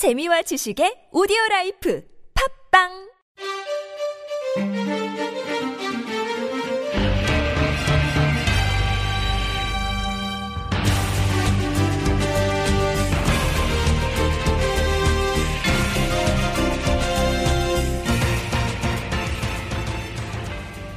재미와 지식의 오디오 life 팟빵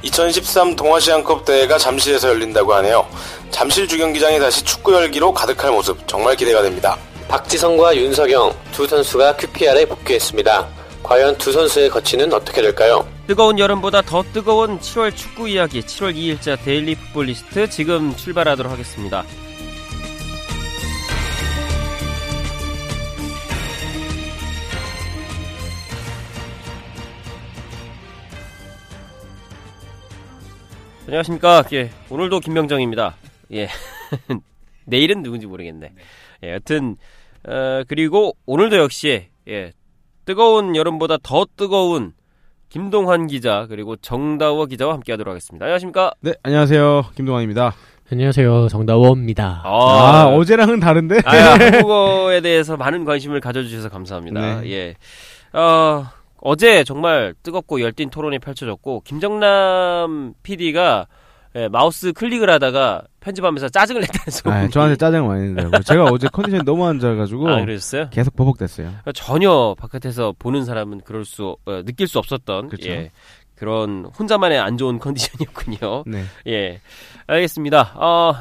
(2013) 동아시안컵 대회가 잠실에서 열린다고 하네요. 잠실 주경기장이 다시 축구 열기로 가득할 모습 정말 기대가 됩니다. 박지성과 윤석영 두 선수가 QPR에 복귀했습니다. 과연 두 선수의 거취는 어떻게 될까요? 뜨거운 여름보다 더 뜨거운 7월 축구 이야기 7월 2일자 Daily Football List 지금 출발하도록 하겠습니다. 안녕하십니까. 예, 오늘도 김명정입니다. 예. 내일은 누군지 모르겠네. 예, 여튼, 어, 그리고 오늘도 역시, 예, 뜨거운 여름보다 더 뜨거운 김동환 기자, 그리고 정다워 기자와 함께 하도록 하겠습니다. 안녕하십니까. 네, 안녕하세요. 김동환입니다. 안녕하세요. 정다워입니다. 아, 어제랑은 다른데? 아, 한국어에 대해서 많은 관심을 가져주셔서 감사합니다. 네. 예. 어, 어제 정말 뜨겁고 열띤 토론이 펼쳐졌고, 김정남 PD가 예, 마우스 클릭을 하다가 편집하면서 짜증을 냈다는 소문이. 아, 저한테 짜증 많이 낸다고. 제가 어제 컨디션이 너무 안 좋아가지고 아, 그러셨어요? 계속 버벅댔어요. 전혀 바깥에서 보는 사람은 그럴 수, 어, 느낄 수 없었던, 그쵸. 예, 그런 혼자만의 안 좋은 컨디션이었군요. 네. 예, 알겠습니다. 어,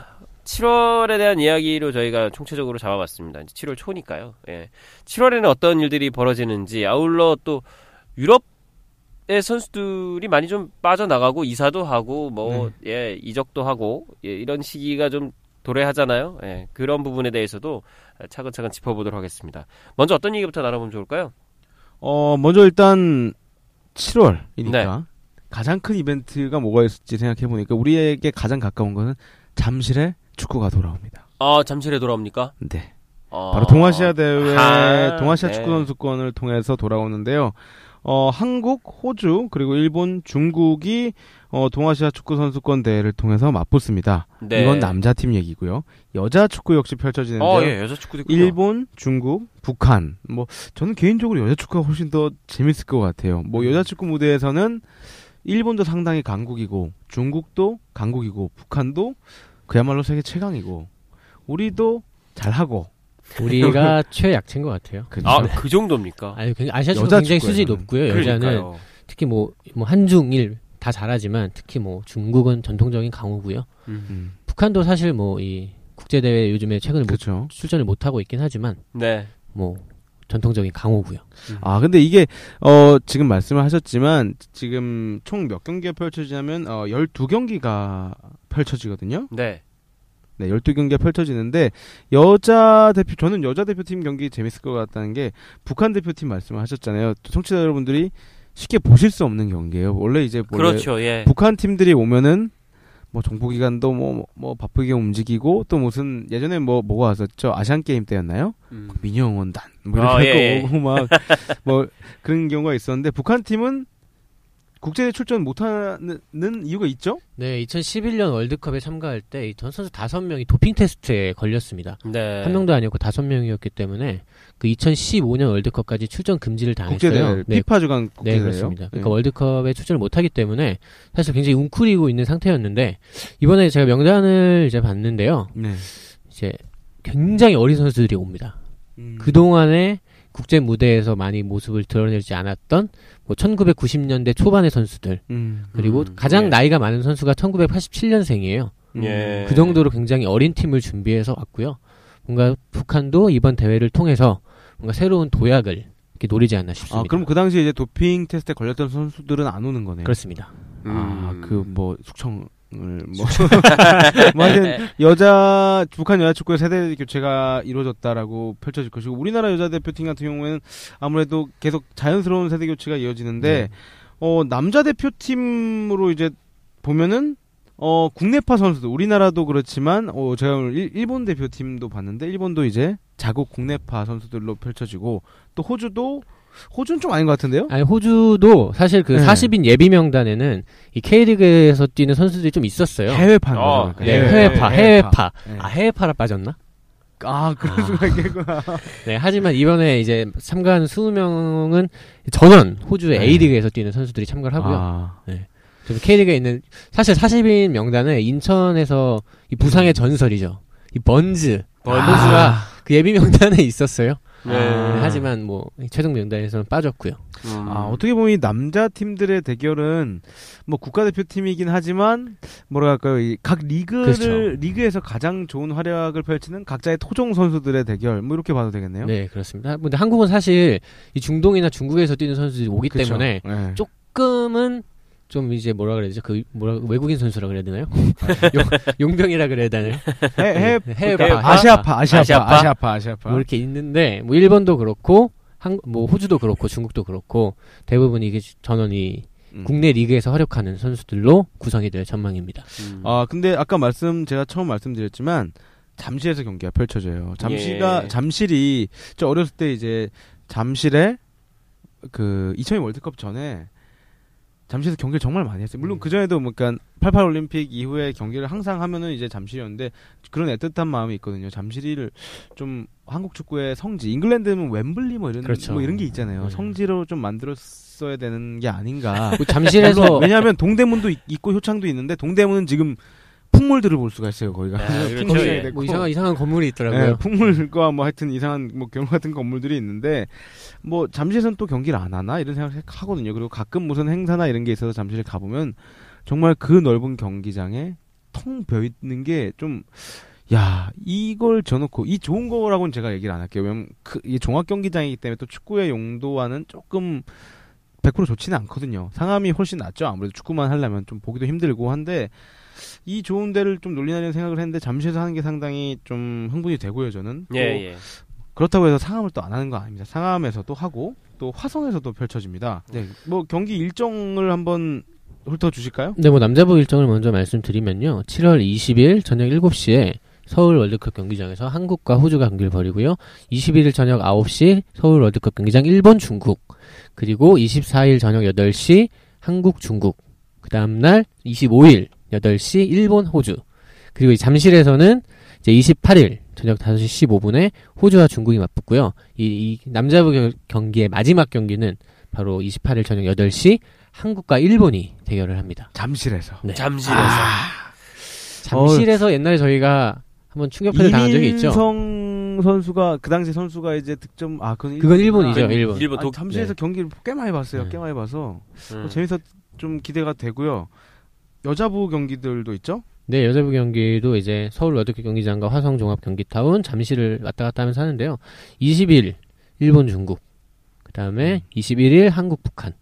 7월에 대한 이야기로 저희가 총체적으로 잡아봤습니다. 이제 7월 초니까요. 예. 7월에는 어떤 일들이 벌어지는지, 아울러 또 유럽의 선수들이 많이 좀 빠져나가고, 이사도 하고, 뭐, 예, 이적도 하고, 예, 이런 시기가 좀 도래하잖아요. 예, 그런 부분에 대해서도 차근차근 짚어보도록 하겠습니다. 먼저 어떤 얘기부터 나눠보면 좋을까요? 어, 먼저 일단 7월이니까 네. 가장 큰 이벤트가 뭐가 있을지 생각해 보니까 우리에게 가장 가까운 것은 잠실에 축구가 돌아옵니다. 아, 잠실에 돌아옵니까? 네. 어, 바로 동아시아 대회, 아하, 동아시아 네. 축구 선수권을 통해서 돌아오는데요. 어, 한국, 호주, 그리고 일본, 중국이 어, 동아시아 축구 선수권 대회를 통해서 맞붙습니다. 네. 이건 남자 팀 얘기고요. 여자 축구 역시 펼쳐지는데요. 어, 예, 여자 축구도 있군요. 일본, 중국, 북한. 뭐 저는 개인적으로 여자 축구가 훨씬 더 재밌을 것 같아요. 음. 뭐 여자 축구 무대에서는 일본도 상당히 강국이고 중국도 강국이고 북한도 그야말로 세계 최강이고 우리도 잘하고 우리가 최약체인 것 같아요. 그죠? 아, 그 정도입니까? 아니, 굉장히 아시아 축구 굉장히 수준이. 높고요. 여자는 그러니까요. 특히 뭐, 뭐 한중일 다 잘하지만 특히 뭐 중국은 전통적인 강호고요. 음. 음, 북한도 사실 뭐 이 국제 대회 요즘에 최근에 못, 그렇죠. 출전을 못 하고 있긴 하지만 네. 뭐 전통적인 강호고요. 아 근데 이게 어 지금 말씀을 하셨지만 지금 총 몇 경기가 펼쳐지냐면 어 12경기가 펼쳐지거든요. 네. 네, 12경기가 펼쳐지는데 여자 대표 저는 여자 대표팀 경기 재밌을 것 같다는 게 북한 대표팀 말씀을 하셨잖아요. 또 청취자 여러분들이 쉽게 보실 수 없는 경기예요. 원래 이제 원래 그렇죠. 예. 북한 팀들이 오면은 뭐 정보 기관도 뭐, 뭐 바쁘게 움직이고 또 무슨 예전에 뭐 뭐가 왔었죠 아시안 게임 때였나요? 음. 민영원단 뭐 아, 이런 예, 거 오고 막뭐 그런 경우가 있었는데 북한 팀은 국제대 출전 못하는 이유가 있죠? 네, 2011년 월드컵에 참가할 때이전 선수 다섯 명이 도핑 테스트에 걸렸습니다. 네. 한 명도 아니었고 다섯 명이었기 때문에 그 2015년 월드컵까지 출전 금지를 당했어요. 국제대회 네, 피파 주간 네, 국제대회요. 그렇습니다. 그러니까 네. 월드컵에 출전을 못하기 때문에 사실 굉장히 웅크리고 있는 상태였는데 이번에 제가 명단을 이제 봤는데요. 네. 이제 굉장히 어린 선수들이 옵니다. 음. 그 동안에 국제 무대에서 많이 모습을 드러내지 않았던 뭐 1990년대 초반의 선수들 음. 그리고 음, 가장 예. 나이가 많은 선수가 1987년생이에요. 예. 그 정도로 굉장히 어린 팀을 준비해서 왔고요. 뭔가 북한도 이번 대회를 통해서 뭔가 새로운 도약을 이렇게 노리지 않나 싶습니다. 아 그럼 그 당시에 이제 도핑 테스트에 걸렸던 선수들은 안 오는 거네요. 그렇습니다. 음. 아 그 뭐 숙청 을 뭐, 뭐 하여튼 여자 북한 여자 축구의 세대 교체가 이루어졌다라고 펼쳐질 것이고 우리나라 여자 대표팀 같은 경우에는 아무래도 계속 자연스러운 세대 교체가 이어지는데 어 남자 대표팀으로 이제 보면은 어 국내파 선수들 우리나라도 그렇지만 어 제가 오늘 일, 일본 대표팀도 봤는데 일본도 이제 자국 국내파 선수들로 펼쳐지고 또 호주도 호주는 좀 아닌 것 같은데요? 아니 호주도 사실 그 네. 40인 예비 명단에는 이 K리그에서 뛰는 선수들이 좀 있었어요. 해외파인 어, 거죠. 네, 네, 해외파, 네, 해외파. 네. 아 해외파라 빠졌나? 아 그럴 수가 있겠구나. 네, 하지만 이번에 이제 참가한 20명은 전원 호주의 네. A리그에서 뛰는 선수들이 참가를 하고요. 아, 좀 K리그에 있는 사실 40인 명단에 인천에서 이 부상의 전설이죠. 이 번즈 선수가 그 예비 명단에 있었어요. 네. 네, 하지만 뭐 최종 명단에서는 빠졌고요. 음. 아, 어떻게 보면 이 남자 팀들의 대결은 뭐 국가대표팀이긴 하지만 뭐랄까요, 이각 리그를 그렇죠. 리그에서 가장 좋은 활약을 펼치는 각자의 토종 선수들의 대결 뭐 이렇게 봐도 되겠네요. 네, 그렇습니다. 근데 한국은 사실 이 중동이나 중국에서 뛰는 선수들이 오기 그쵸? 때문에 네. 조금은 좀 이제 뭐라 그래야 되죠? 그 뭐라 외국인 선수라 그래야 되나요? 용, 용병이라 그래야 되나요? 해, 해, 해외 그러니까 파, 아시아파, 아시아파, 아시아파? 아시아파, 아시아파. 뭐 이렇게 있는데 뭐 일본도 그렇고 한 뭐 호주도 그렇고 중국도 그렇고 대부분 이게 전원이 음. 국내 리그에서 활약하는 선수들로 구성이 될 전망입니다. 음. 아 근데 아까 말씀 제가 처음 말씀드렸지만 잠실에서 경기가 펼쳐져요. 잠실가 예. 잠실이 저 어렸을 때 이제 잠실에 그 2002 월드컵 전에 잠실에서 경기를 정말 많이 했어요. 물론 그 전에도 뭐 그러니까 88 올림픽 이후에 경기를 항상 하면은 이제 잠실이었는데 그런 애틋한 마음이 있거든요. 잠실이를 좀 한국 축구의 성지, 잉글랜드는 웸블리 뭐 이런 그렇죠. 뭐 이런 게 있잖아요. 네. 성지로 좀 만들었어야 되는 게 아닌가. 그 잠실에서 왜냐하면 동대문도 있- 있고 효창도 있는데 동대문은 지금 풍물들을 볼 수가 있어요. 거기가 아, 그렇죠. 풍물이 예. 됐고. 뭐 이상한 이상한 건물이 네, 있더라고요. 풍물과 뭐 하여튼 이상한 뭐 경우 같은 건물들이 있는데 뭐 잠실에서는 또 경기를 안 하나 이런 생각을 하거든요. 그리고 가끔 무슨 행사나 이런 게 있어서 잠실에 가보면 정말 그 넓은 경기장에 텅 비어 있는 게 좀 야, 이걸 져놓고, 이 좋은 거라고는 제가 얘기를 안 할게요. 왜냐면, 그, 이 종합 경기장이기 때문에 또 축구의 용도와는 조금 100% 좋지는 않거든요. 상암이 훨씬 낫죠. 아무래도 축구만 하려면 좀 보기도 힘들고 한데, 이 좋은 데를 좀 놀리려는 생각을 했는데, 잠시에서 하는 게 상당히 좀 흥분이 되고요, 저는. 또 예, 예. 그렇다고 해서 상암을 또 안 하는 거 아닙니다. 상암에서도 하고, 또 화성에서도 펼쳐집니다. 네. 뭐, 경기 일정을 한번 훑어 주실까요? 네, 뭐 남자부 일정을 먼저 말씀드리면요. 7월 20일 저녁 7시에 서울 월드컵 경기장에서 한국과 호주가 경기를 벌이고요. 21일 저녁 9시 서울 월드컵 경기장 일본 중국 그리고 24일 저녁 8시 한국 중국 그 다음날 25일 8시 일본 호주 그리고 이 잠실에서는 이제 28일 저녁 5시 15분에 호주와 중국이 맞붙고요. 이, 이 남자부 겨- 경기의 마지막 경기는 바로 28일 저녁 8시 한국과 일본이 대결을 합니다. 잠실에서. 네. 잠실에서. 잠실에서 옛날에 저희가 한번 충격패를 당한 적이 있죠. 이민성 선수가 그 당시 선수가 이제 득점 아 그건 그건 일본이죠, 아니, 일본. 일본 아니, 독 잠실에서 경기를 꽤 많이 봤어요. 네. 꽤 많이 봐서 음. 뭐 재밌어 좀 기대가 되고요. 여자부 경기들도 있죠. 네, 여자부 경기도 이제 서울 월드컵 경기장과 화성 종합 경기타운 잠실을 왔다 갔다 하면서 하는데요. 20일 일본 중국, 그 다음에 21일 한국 북한,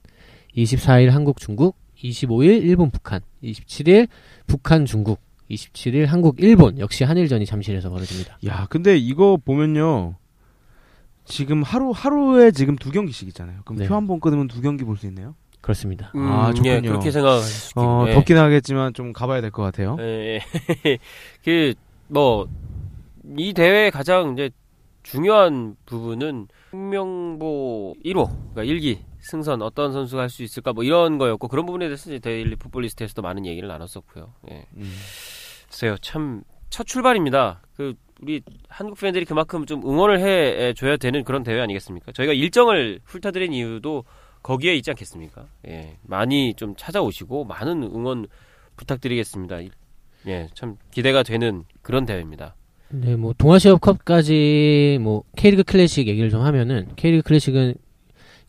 24일 한국 중국, 25일 일본 북한, 27일 북한 중국, 27일 한국 일본 역시 한일전이 잠실에서 벌어집니다. 야, 근데 이거 보면요. 지금 하루 하루에 지금 두 경기씩 있잖아요. 그럼 네. 표한 번 끊으면 두 경기 볼 수 있네요. 그렇습니다. 음, 아, 좋군요. 예, 그렇게 생각할 수 어, 있겠네요. 덥긴 하겠지만 좀 가봐야 될 것 같아요. 예, 예. 그, 뭐, 이 대회의 가장 이제 중요한 부분은 홍명보 1호, 그러니까 1기 승선 어떤 선수가 할 수 있을까 뭐 이런 거였고 그런 부분에 대해서 이제 데일리 풋볼리스트에서도 많은 얘기를 나눴었고요. 예. 음. 글쎄요, 참, 첫 출발입니다. 그, 우리 한국 팬들이 그만큼 좀 응원을 해 줘야 되는 그런 대회 아니겠습니까? 저희가 일정을 훑어드린 이유도 거기에 있지 않겠습니까? 예. 많이 좀 찾아오시고, 많은 응원 부탁드리겠습니다. 예, 참 기대가 되는 그런 대회입니다. 네, 뭐 동아시아컵까지 뭐 K리그 클래식 얘기를 좀 하면은 K리그 클래식은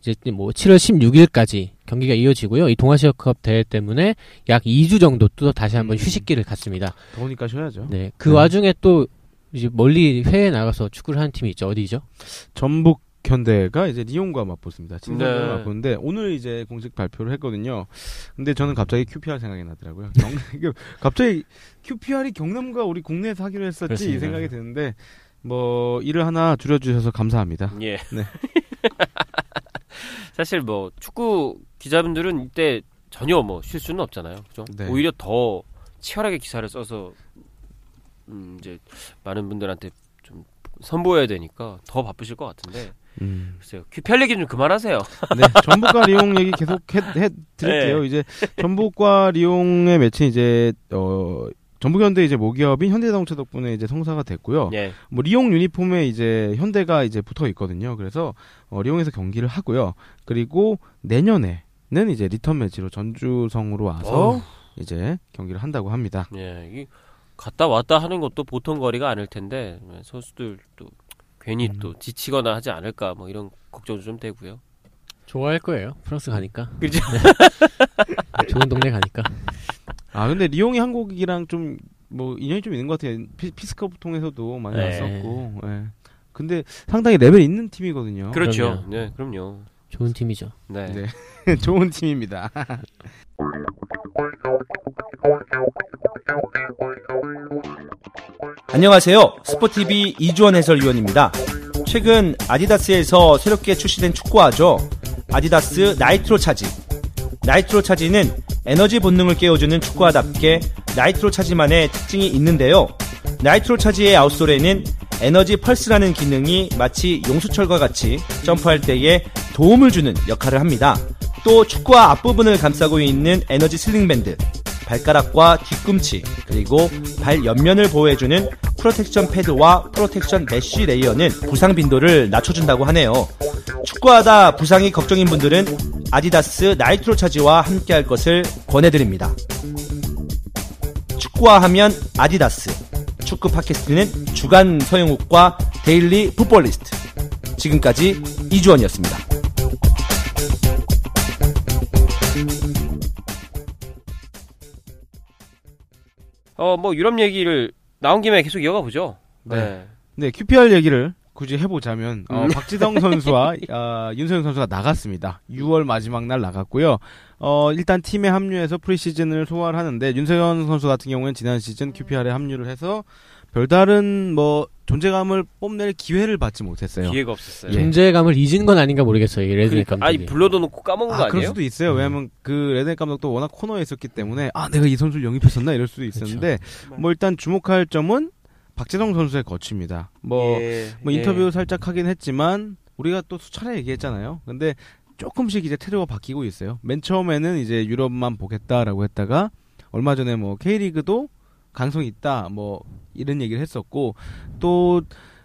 이제 뭐 7월 16일까지 경기가 이어지고요. 이 동아시아컵 대회 때문에 약 2주 정도 또 다시 한번 음. 휴식기를 갖습니다. 더우니까 쉬어야죠. 네, 그 네. 와중에 또 이제 멀리 해외에 나가서 축구를 하는 팀이 있죠. 어디죠? 전북 현대가 이제 리옹과 맞붙습니다. 친선을 네. 맞붙는데 오늘 이제 공식 발표를 했거든요. 근데 저는 갑자기 QPR 생각이 나더라고요. 경, 갑자기 QPR이 경남과 우리 국내에서 하기로 했었지 이 그렇습니다. 생각이 드는데 뭐 일을 하나 줄여주셔서 감사합니다. 예. 네. 사실 뭐 축구 기자분들은 이때 전혀 뭐 쉴 수는 없잖아요. 그죠? 네. 오히려 더 치열하게 기사를 써서 음 이제 많은 분들한테 좀 선보여야 되니까 더 바쁘실 것 같은데 음. 글쎄요. QPR 얘기 좀 그만하세요. 네, 전북과 리옹 얘기 계속 해, 해 드릴게요. 네. 이제 전북과 리옹의 매치 이제 어 전북현대 이제 모기업인 현대자동차 덕분에 이제 성사가 됐고요. 예. 뭐 리용 유니폼에 이제 현대가 이제 붙어 있거든요. 그래서 어, 리용에서 경기를 하고요. 그리고 내년에는 이제 리턴 매치로 전주성으로 와서 어우. 이제 경기를 한다고 합니다. 예. 이 갔다 왔다 하는 것도 보통 거리가 아닐 텐데 예, 선수들 또 괜히 음. 또 지치거나 하지 않을까 뭐 이런 걱정도 좀 되고요. 좋아할 거예요. 프랑스 가니까. 그죠? 네. 좋은 동네 가니까. 아 근데 리용이 한국이랑 좀 뭐 인연이 좀 있는 것 같아요. 피, 피스컵 통해서도 많이 네. 왔었고. 예. 근데 상당히 레벨 있는 팀이거든요. 그렇죠. 그럼요. 네, 그럼요. 좋은 팀이죠. 네. 네. 좋은 팀입니다. 안녕하세요. 스포티비 이주원 해설위원입니다. 최근 아디다스에서 새롭게 출시된 축구화죠. 아디다스 나이트로 차지. 나이트로 차지는 에너지 본능을 깨워주는 축구화답게 Nitrocharge만의 특징이 있는데요. Nitrocharge의 outsole에는 energy pulse라는 기능이 마치 용수철과 같이 점프할 때에 도움을 주는 역할을 합니다. 또 축구화 앞부분을 감싸고 있는 energy sling 밴드, 발가락과 뒤꿈치, 그리고 발 옆면을 보호해주는 protection 패드와 protection mesh layer는 부상 빈도를 낮춰준다고 하네요. 축구하다 부상이 걱정인 분들은 아디다스 나이트로 차지와 함께 할 것을 권해드립니다. 축구화 하면 아디다스. 축구 팟캐스트는 주간 서형욱과 데일리 풋볼리스트. 지금까지 이주원이었습니다. 어, 뭐 유럽 얘기를 나온 김에 계속 이어가 보죠. 네. 네. 네, QPR 얘기를 굳이 해보자면 어, 음. 박지성 선수와 아, 윤서영 선수가 나갔습니다. 6월 마지막 날 나갔고요. 어, 일단 팀에 합류해서 프리시즌을 소화를 하는데 윤석영 선수 같은 경우는 지난 시즌 QPR에 합류를 해서 별다른 뭐 존재감을 뽐낼 기회를 받지 못했어요. 기회가 없었어요. 예. 존재감을 잊은 건 아닌가 모르겠어요. 이 레드냅 그러니까, 감독이. 아니 불러다 놓고 까먹은 거 아, 그럴 아니에요? 수도 있어요. 왜냐하면 그 레드냅 감독도 워낙 코너에 있었기 때문에 아 내가 이 선수를 영입했었나 이럴 수도 있었는데 뭐 일단 주목할 점은 박지성 선수의 거취입니다. 뭐 예, 뭐 예. 인터뷰 살짝 하긴 했지만 우리가 또 수차례 얘기했잖아요. 근데 조금씩 이제 태도가 바뀌고 있어요. 맨 처음에는 이제 유럽만 보겠다라고 했다가 얼마 전에 뭐 K리그도 가능성이 있다 뭐 이런 얘기를 했었고 또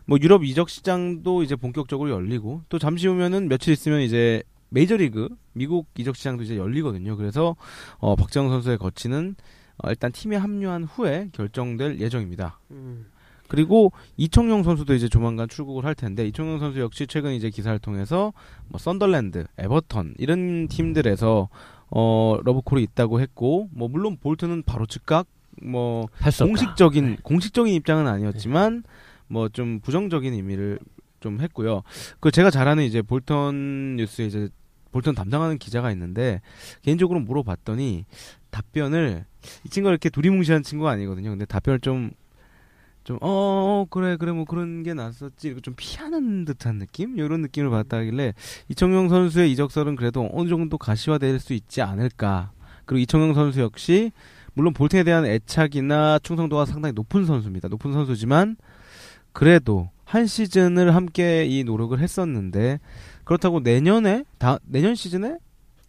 뭐 유럽 이적 시장도 이제 본격적으로 열리고 또 잠시 후면은 며칠 있으면 이제 메이저리그 미국 이적 시장도 이제 열리거든요. 그래서 어 박정우 선수의 거치는 어, 일단 팀에 합류한 후에 결정될 예정입니다. 음. 그리고 이청용 선수도 이제 조만간 출국을 할 텐데 이청용 선수 역시 최근 이제 기사를 통해서 뭐 선덜랜드, 에버턴 이런 팀들에서 어 러브콜이 있다고 했고 뭐 물론 볼턴은 바로 즉각 뭐. 공식적인 공식적인 입장은 아니었지만 뭐 좀 부정적인 의미를 좀 했고요. 그 제가 잘 아는 이제 볼턴 뉴스에 이제 볼턴 담당하는 기자가 있는데 개인적으로 물어봤더니 답변을 이 친구가 이렇게 두리뭉실한 친구가 아니거든요. 근데 답변을 좀 좀, 어, 어, 그래, 그래, 뭐 그런 게 났었지. 이렇게 좀 피하는 듯한 느낌? 이런 느낌을 받았다길래, 이청용 선수의 이적설은 그래도 어느 정도 가시화될 수 있지 않을까. 그리고 이청용 선수 역시, 물론 볼튼에 대한 애착이나 충성도가 상당히 높은 선수입니다. 높은 선수지만, 그래도 한 시즌을 함께 이 노력을 했었는데, 그렇다고 내년에, 다, 내년 시즌에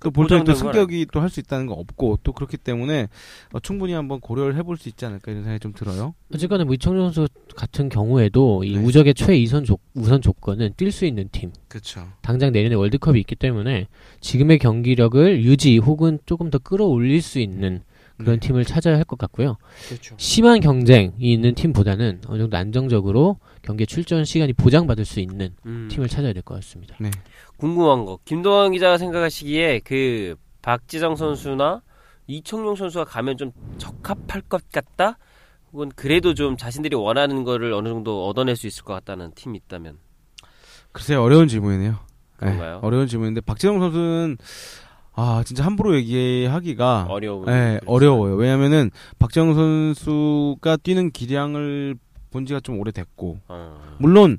또 볼턴이 또 승격이 또 할 수 있다는 건 없고, 또 그렇기 때문에 어, 충분히 한번 고려를 해볼 수 있지 않을까 이런 생각이 좀 들어요. 어쨌거나 뭐 이청용 선수 같은 경우에도 이 네. 우적의 최이선 조, 우선 조건은 뛸 수 있는 팀. 그렇죠. 당장 내년에 월드컵이 있기 때문에 지금의 경기력을 유지 혹은 조금 더 끌어올릴 수 있는 그런 네. 팀을 찾아야 할 것 같고요. 그렇죠. 심한 경쟁이 있는 팀보다는 어느 정도 안정적으로 경기에 출전 시간이 보장받을 수 있는 음. 팀을 찾아야 될 것 같습니다. 네. 궁금한 거. 김동환 기자가 생각하시기에 그 박지성 선수나 이청용 선수가 가면 좀 적합할 것 같다? 혹은 그래도 좀 자신들이 원하는 거를 어느 정도 얻어낼 수 있을 것 같다는 팀이 있다면 글쎄요, 어려운 질문이네요. 그런가요? 네, 어려운 질문인데 박진영 선수는 아 진짜 함부로 얘기하기가 어려운. 네, 어려워요. 왜냐면은 박지영 선수가 뛰는 기량을 본 지가 좀 오래됐고 어. 물론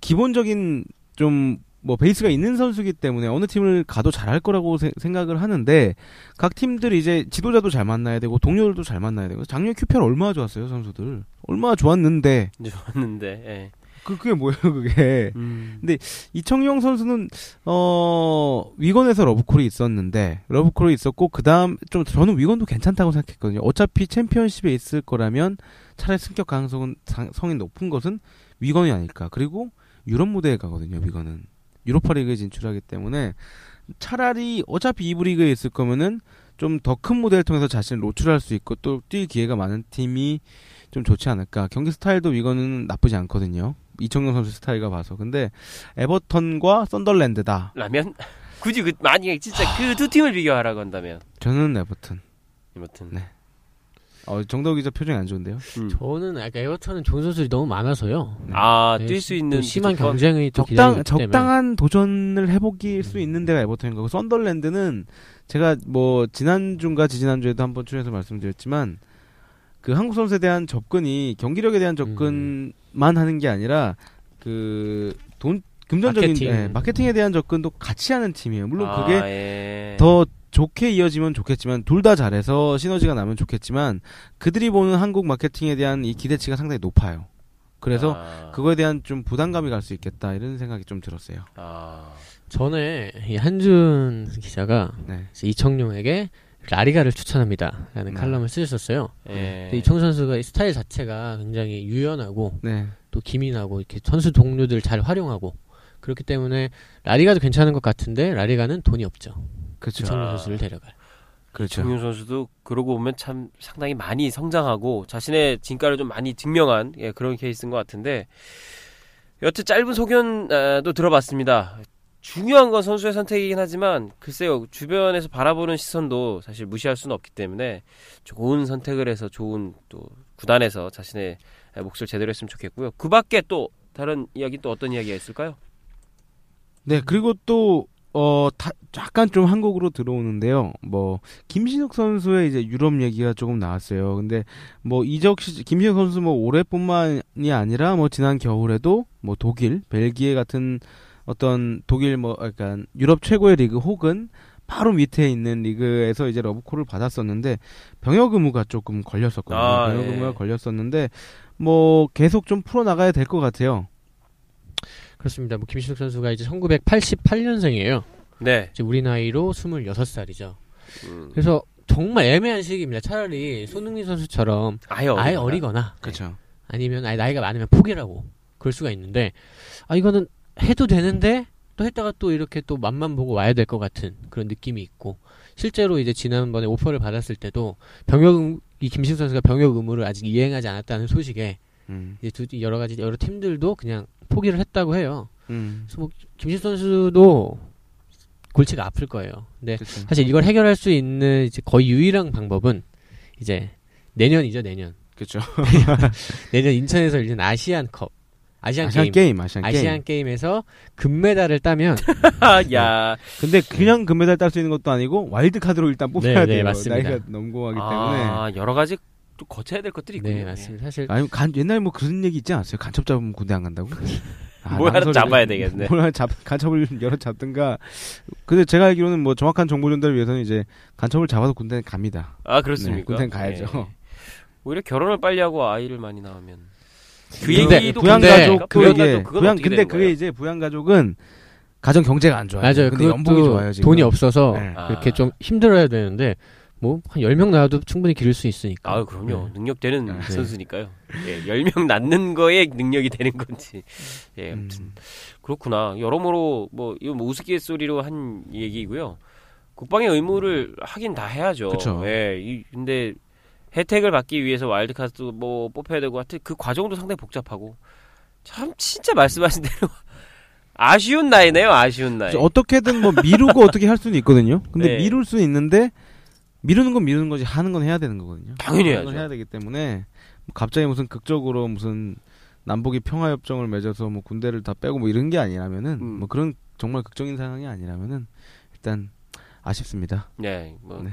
기본적인 좀 뭐 베이스가 있는 선수기 때문에 어느 팀을 가도 잘할 거라고 세- 생각을 하는데 각 팀들이 이제 지도자도 잘 만나야 되고 동료들도 잘 만나야 되고 작년 QPR 얼마나 좋았어요 선수들 얼마나 좋았는데 좋았는데. 예. 그 그게 뭐예요, 그게? 음. 이청용 선수는 어 위건에서 러브콜이 있었는데 러브콜이 있었고 그 다음 좀 저는 위건도 괜찮다고 생각했거든요. 어차피 챔피언십에 있을 거라면 차라리 승격 가능성은 상- 성이 높은 것은 위건이 아닐까. 그리고 유럽 무대에 가거든요. 위건은 유로파 리그에 진출하기 때문에 차라리 어차피 이부 리그에 있을 거면은 좀 더 큰 무대를 통해서 자신을 노출할 수 있고 또 뛸 기회가 많은 팀이 좀 좋지 않을까. 경기 스타일도 위건은 나쁘지 않거든요. 이청용 선수 스타일과 봐서. 근데 에버턴과 썬덜랜드다. 라면 굳이 그 만약에 진짜 그 두 팀을 비교하라고 한다면 저는 에버턴. 아무튼 네. 어, 정덕 기자 표정이 안 좋은데요? 음. 저는 아까 에버턴은 좋은 선수들이 너무 많아서요. 아, 네, 뛸수또 있는 심한? 경쟁이 또 적당. 적당한 도전을 해보길 수 있는 데가 에버턴인 거고 썬덜랜드는 제가 뭐 지난주인가 지지난주에도 한번 출연해서 말씀드렸지만 그 한국 선수에 대한 접근이 경기력에 대한 접근만 하는 게 아니라 그 돈 금전적인 마케팅. 예, 마케팅에 대한 접근도 같이 하는 팀이에요. 물론 아, 그게 예. 더 좋게 이어지면 좋겠지만 둘 다 잘해서 시너지가 나면 좋겠지만 그들이 보는 한국 마케팅에 대한 이 기대치가 상당히 높아요. 그래서 아, 그거에 대한 좀 부담감이 갈 수 있겠다 이런 생각이 좀 들었어요. 아, 전에 이 한준 기자가 네. 이청용에게 라리가를 추천합니다 라는 네. 칼럼을 쓰셨어요. 예. 근데 이청 선수가 이 스타일 자체가 굉장히 유연하고 네. 또 기민하고 이렇게 선수 동료들 잘 활용하고 그렇기 때문에 라리가도 괜찮은 것 같은데 라리가는 돈이 없죠. 그렇죠. 이청용 아. 선수를 데려갈. 그렇죠. 정윤 선수도 그러고 보면 참 상당히 많이 성장하고 자신의 진가를 좀 많이 증명한 예, 그런 케이스인 것 같은데 여튼 짧은 소견도 들어봤습니다. 중요한 건 선수의 선택이긴 하지만 글쎄요 주변에서 바라보는 시선도 사실 무시할 수는 없기 때문에 좋은 선택을 해서 좋은 또 구단에서 자신의 몫을 제대로 했으면 좋겠고요. 그 밖에 또 다른 이야기 또 어떤 이야기가 있을까요? 네, 그리고 또, 어, 다, 약간 좀 한국으로 들어오는데요. 뭐, 김신욱 선수의 이제 유럽 얘기가 조금 나왔어요. 근데, 뭐, 이적 시, 김신욱 선수 뭐, 올해뿐만이 아니라, 뭐, 지난 겨울에도, 뭐, 독일, 벨기에 같은 어떤 독일 뭐, 약간, 유럽 최고의 리그 혹은, 바로 밑에 있는 리그에서 이제 러브콜을 받았었는데, 병역 의무가 조금 걸렸었거든요. 아, 병역 예. 의무가 걸렸었는데, 뭐, 계속 좀 풀어 나가야 될 것 같아요. 그렇습니다. 뭐 김신욱 선수가 이제 1988년생이에요. 네. 이제 우리 나이로 26살이죠. 음, 그래서 정말 애매한 시기입니다. 차라리 손흥민 선수처럼 아예 어리거나. 아예 어리거나 그렇죠. 아니면 아예 나이가 많으면 포기라고 그럴 수가 있는데 아 이거는 해도 되는데 또 했다가 또 이렇게 또 맛만 보고 와야 될 것 같은 그런 느낌이 있고 실제로 이제 지난번에 오퍼를 받았을 때도 병역 의- 이 김신 선수가 병역 의무를 아직 이행하지 않았다는 소식에 음. 이제 두, 여러 가지 여러 팀들도 그냥 포기를 했다고 해요. 음. 그래서 뭐 김신 선수도 골치가 아플 거예요. 근데 그렇죠. 사실 이걸 해결할 수 있는 이제 거의 유일한 방법은 이제 내년이죠 내년. 그렇죠. 내년 인천에서 열리는 아시안컵, 아시안, 아시안 게임, 게임, 아시안, 아시안 게임. 게임 에서 금메달을 따면 야, 근데 그냥 금메달 딸 수 있는 것도 아니고 와일드 카드로 일단 뽑아야 네, 네, 돼요. 맞습니다. 나이가 넘고하기 때문에. 아, 여러 가지 또 거쳐야 될 것들이 있군요. 네 맞습니다. 사실 아니 간 옛날에 뭐 그런 얘기 있지 않았어요? 간첩 잡으면 군대 안 간다고? 아, 뭘 하나. 잡아야 되겠네. 뭘 하나 잡 간첩을 여러 잡든가. 근데 제가 알기로는 뭐 정확한 정보 전달을 위해서는 이제 간첩을 잡아서 군대 에 갑니다. 아 네, 그렇습니까? 군대 는 가야죠. 네. 오히려 결혼을 빨리 하고 아이를 많이 낳으면 그 근데 얘기도 부양 가족 그게 부양 근데 그게 거예요? 이제 부양 가족은 가정 경제가 안 좋아요. 맞아요. 근데 연봉이 좋아요 지금. 돈이 없어서 네. 아. 그렇게 좀 힘들어야 되는데 뭐한 10명 나와도 충분히 기를 수 있으니까. 아 그럼요 네. 능력 되는 네. 선수니까요. 예, 10명 낳는 거에 능력이 되는 건지. 예, 아무튼 음. 그렇구나. 여러모로 뭐 이거 뭐 우스갯소리로 한 얘기고요. 국방의 의무를 하긴 다 해야죠. 그쵸. 예, 이, 근데 혜택을 받기 위해서 와일드카드 뭐 뽑혀야 되고 하여튼 그 과정도 상당히 복잡하고 참 진짜 말씀하신 대로 아쉬운 나이네요. 아쉬운 나이. 어떻게든 뭐 미루고 어떻게 할 수는 있거든요. 근데 네. 미룰 수 있는데 미루는 건 미루는 거지 하는 건 해야 되는 거거든요. 당연히 해야죠. 해야 되기 때문에 뭐 갑자기 무슨 극적으로 무슨 남북이 평화협정을 맺어서 뭐 군대를 다 빼고 뭐 이런 게 아니라면은 음. 뭐 그런 정말 극적인 상황이 아니라면은 일단 아쉽습니다. 네, 뭐 네.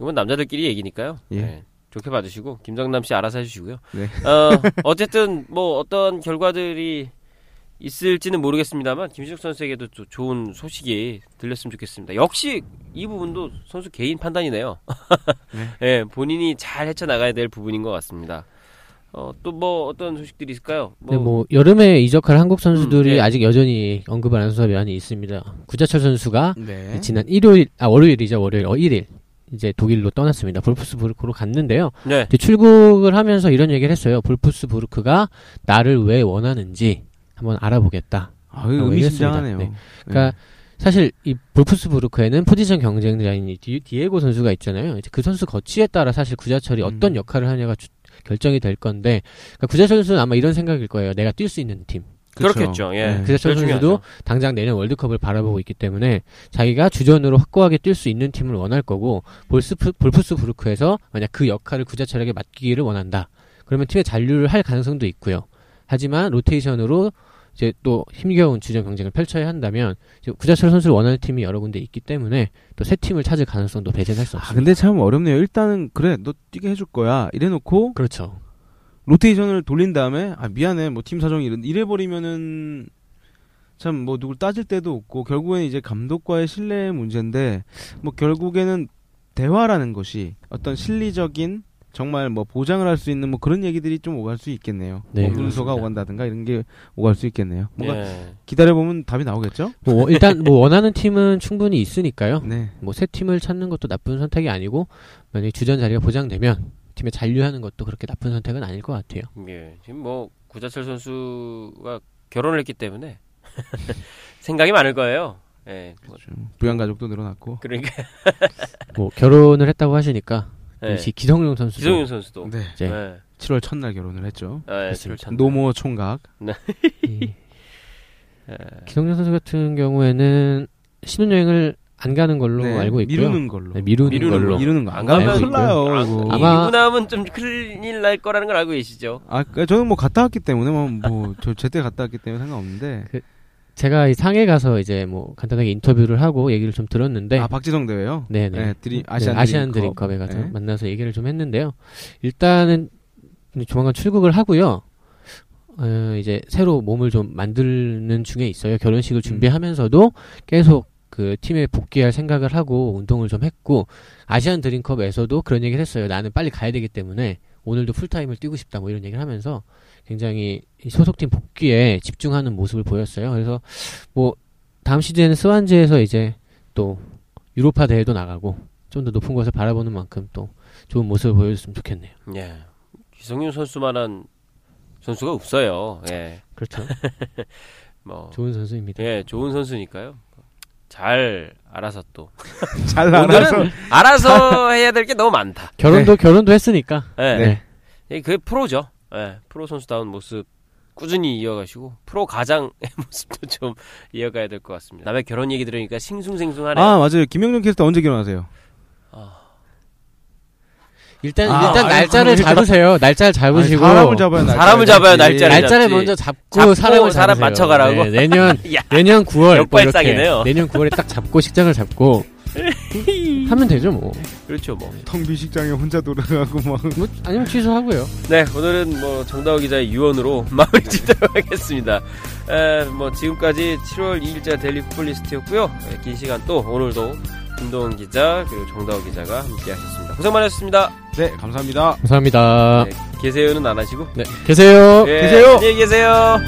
이건 남자들끼리 얘기니까요. 예. 네, 좋게 봐주시고 김정남 씨 알아서 해주시고요. 네. 어, 어쨌든 뭐 어떤 결과들이 있을지는 모르겠습니다만 김신욱 선수에게도 또 좋은 소식이 들렸으면 좋겠습니다. 역시 이 부분도 선수 개인 판단이네요. 네. 예, 본인이 잘 헤쳐 나가야 될 부분인 것 같습니다. 어, 또 뭐 어떤 소식들이 있을까요? 네, 뭐 여름에 이적할 한국 선수들이 음, 네. 아직 여전히 언급을 안 수가 많이 있습니다. 구자철 선수가 네. 지난 일요일 아 월요일이죠 월요일 어 1일 이제 독일로 떠났습니다. 볼프스부르크로 갔는데요. 네. 출국을 하면서 이런 얘기를 했어요. 볼프스부르크가 나를 왜 원하는지 한번 알아보겠다. 아, 라고 의미심장하네요. 얘기했습니다. 그러니까 사실 이 볼프스부르크에는 포지션 경쟁자인 이 디, 디에고 선수가 있잖아요. 이제 그 선수 거치에 따라 사실 구자철이 음. 어떤 역할을 하냐가 주- 결정이 될 건데 그러니까 구자철 선수는 아마 이런 생각일 거예요. 내가 뛸 수 있는 팀. 그렇겠죠. 예. 네. 구자철 제일 선수도. 당장 내년 월드컵을 바라보고 있기 때문에 자기가 주전으로 확고하게 뛸 수 있는 팀을 원할 거고 볼스프, 볼프스 부르크에서 만약 그 역할을 구자철에게 맡기기를 원한다. 그러면 팀의 잔류를 할 가능성도 있고요. 하지만 로테이션으로 이제 또 힘겨운 주전 경쟁을 펼쳐야 한다면 구자철 선수를 원하는 팀이 여러 군데 있기 때문에 또 새 팀을 찾을 가능성도 배제할 수 아, 없습니다. 근데 참 어렵네요. 일단은 그래, 너 뛰게 해줄 거야. 이래놓고 그렇죠. 로테이션을 돌린 다음에 아 미안해, 뭐 팀 사정이 이래, 이래 버리면은 참 뭐 누굴 따질 때도 없고 결국에는 이제 감독과의 신뢰의 문제인데 뭐 결국에는 대화라는 것이 어떤 실리적인 정말 뭐 보장을 할 수 있는 뭐 그런 얘기들이 좀 오갈 수 있겠네요. 네, 뭐 문서가. 오간다든가 이런 게 오갈 수 있겠네요. 뭔가 예. 기다려 보면 답이 나오겠죠? 뭐 일단 뭐 원하는 팀은 충분히 있으니까요. 네. 뭐 새 팀을 찾는 것도 나쁜 선택이 아니고 만약 주전 자리가 보장되면 팀에 잔류하는 것도 그렇게 나쁜 선택은 아닐 것 같아요. 예. 지금 뭐 구자철 선수가 결혼을 했기 때문에 생각이 많을 거예요. 예. 뭐, 부양 가족도 늘어났고. 그러니까 뭐 결혼을 했다고 하시니까 예. 시 기성용 선수도 기성윤 선수도 네. 이제 예. 7월 첫날 결혼을 했죠. 예, 그렇습니다. 참- 노모 총각. 이 기성용 선수 같은 경우에는 신혼여행을 안 가는 걸로 네, 알고 있고요. 미루는 걸로. 네, 미루는, 미루는 걸로. 미루는 거. 안안 가면 나요. 아. 아마- 이고 나면 좀 큰일 날 거라는 걸 알고 계시죠? 아, 그러니까 저는 뭐 갔다 왔기 때문에 뭐저 제때 갔다 왔기 때문에 상관없는데. 제가 이 상해 가서 이제 뭐 간단하게 인터뷰를 하고 얘기를 좀 들었는데 아 박지성 대회요? 네네. 네, 드림 네, 아시안, 아시안 드림컵. 드림컵 에 가서 네. 만나서 얘기를 좀 했는데요. 일단은 조만간 출국을 하고요. 어, 이제 새로 몸을 좀 만드는 중에 있어요. 결혼식을 준비하면서도 계속 그 팀에 복귀할 생각을 하고 운동을 좀 했고 아시안 드림컵에서도 그런 얘기를 했어요. 나는 빨리 가야 되기 때문에 오늘도 풀타임을 뛰고 싶다 뭐 이런 얘기를 하면서 굉장히 이 소속팀 복귀에 집중하는 모습을 보였어요. 그래서 뭐 다음 시즌에는 스완지에서 이제 또 유로파 대회도 나가고 좀 더 높은 곳을 바라보는 만큼 또 좋은 모습을 보여줬으면 좋겠네요. 예. 기성윤 선수만한 선수가 없어요. 예. 그렇죠. 뭐 좋은 선수입니다. 예, 좋은 선수니까요. 잘 알아서 또 잘 알아서. 오늘은 알아서 해야 될 게 너무 많다. 결혼도 결혼도 했으니까. 예. 네. 예, 그게 프로죠. 예. 프로 선수다운 모습 꾸준히 이어가시고 프로 가장의 모습도 좀 이어가야 될 것 같습니다. 남의 결혼 얘기 들으니까 싱숭생숭하네요. 아 맞아요. 김영준 캐스터 언제 결혼하세요? 일단 아, 일단 아니, 날짜를 그럼 일단- 잡으세요. 날짜를 잡으시고 아니, 사람을 잡아야 날짜를 사람을 잡아야. 날짜를 날짜를 잡지. 먼저 잡고, 잡고 사람을 사람 잡으세요. 맞춰가라고? 네, 내년 야, 내년 9월 뭐 이렇게 역발상이네요. 내년 9월에 딱 잡고 식장을 잡고 하면 되죠 뭐. 그렇죠 뭐. 텅빈 식장에 혼자 돌아가고 막. 뭐 아니면 취소하고요. 네, 오늘은 뭐 정다호 기자의 유언으로 마무리 짓도록 하겠습니다. 에, 뭐 지금까지 7월 2일자 데일리 풋볼리스트였고요. 에, 긴 시간 또 오늘도 김동훈 기자 그리고 정다호 기자가 함께하셨습니다. 고생 많으셨습니다. 네 감사합니다. 감사합니다. 네, 계세요는 안 하시고 네, 계세요. 예, 계세요. 안녕히 계세요.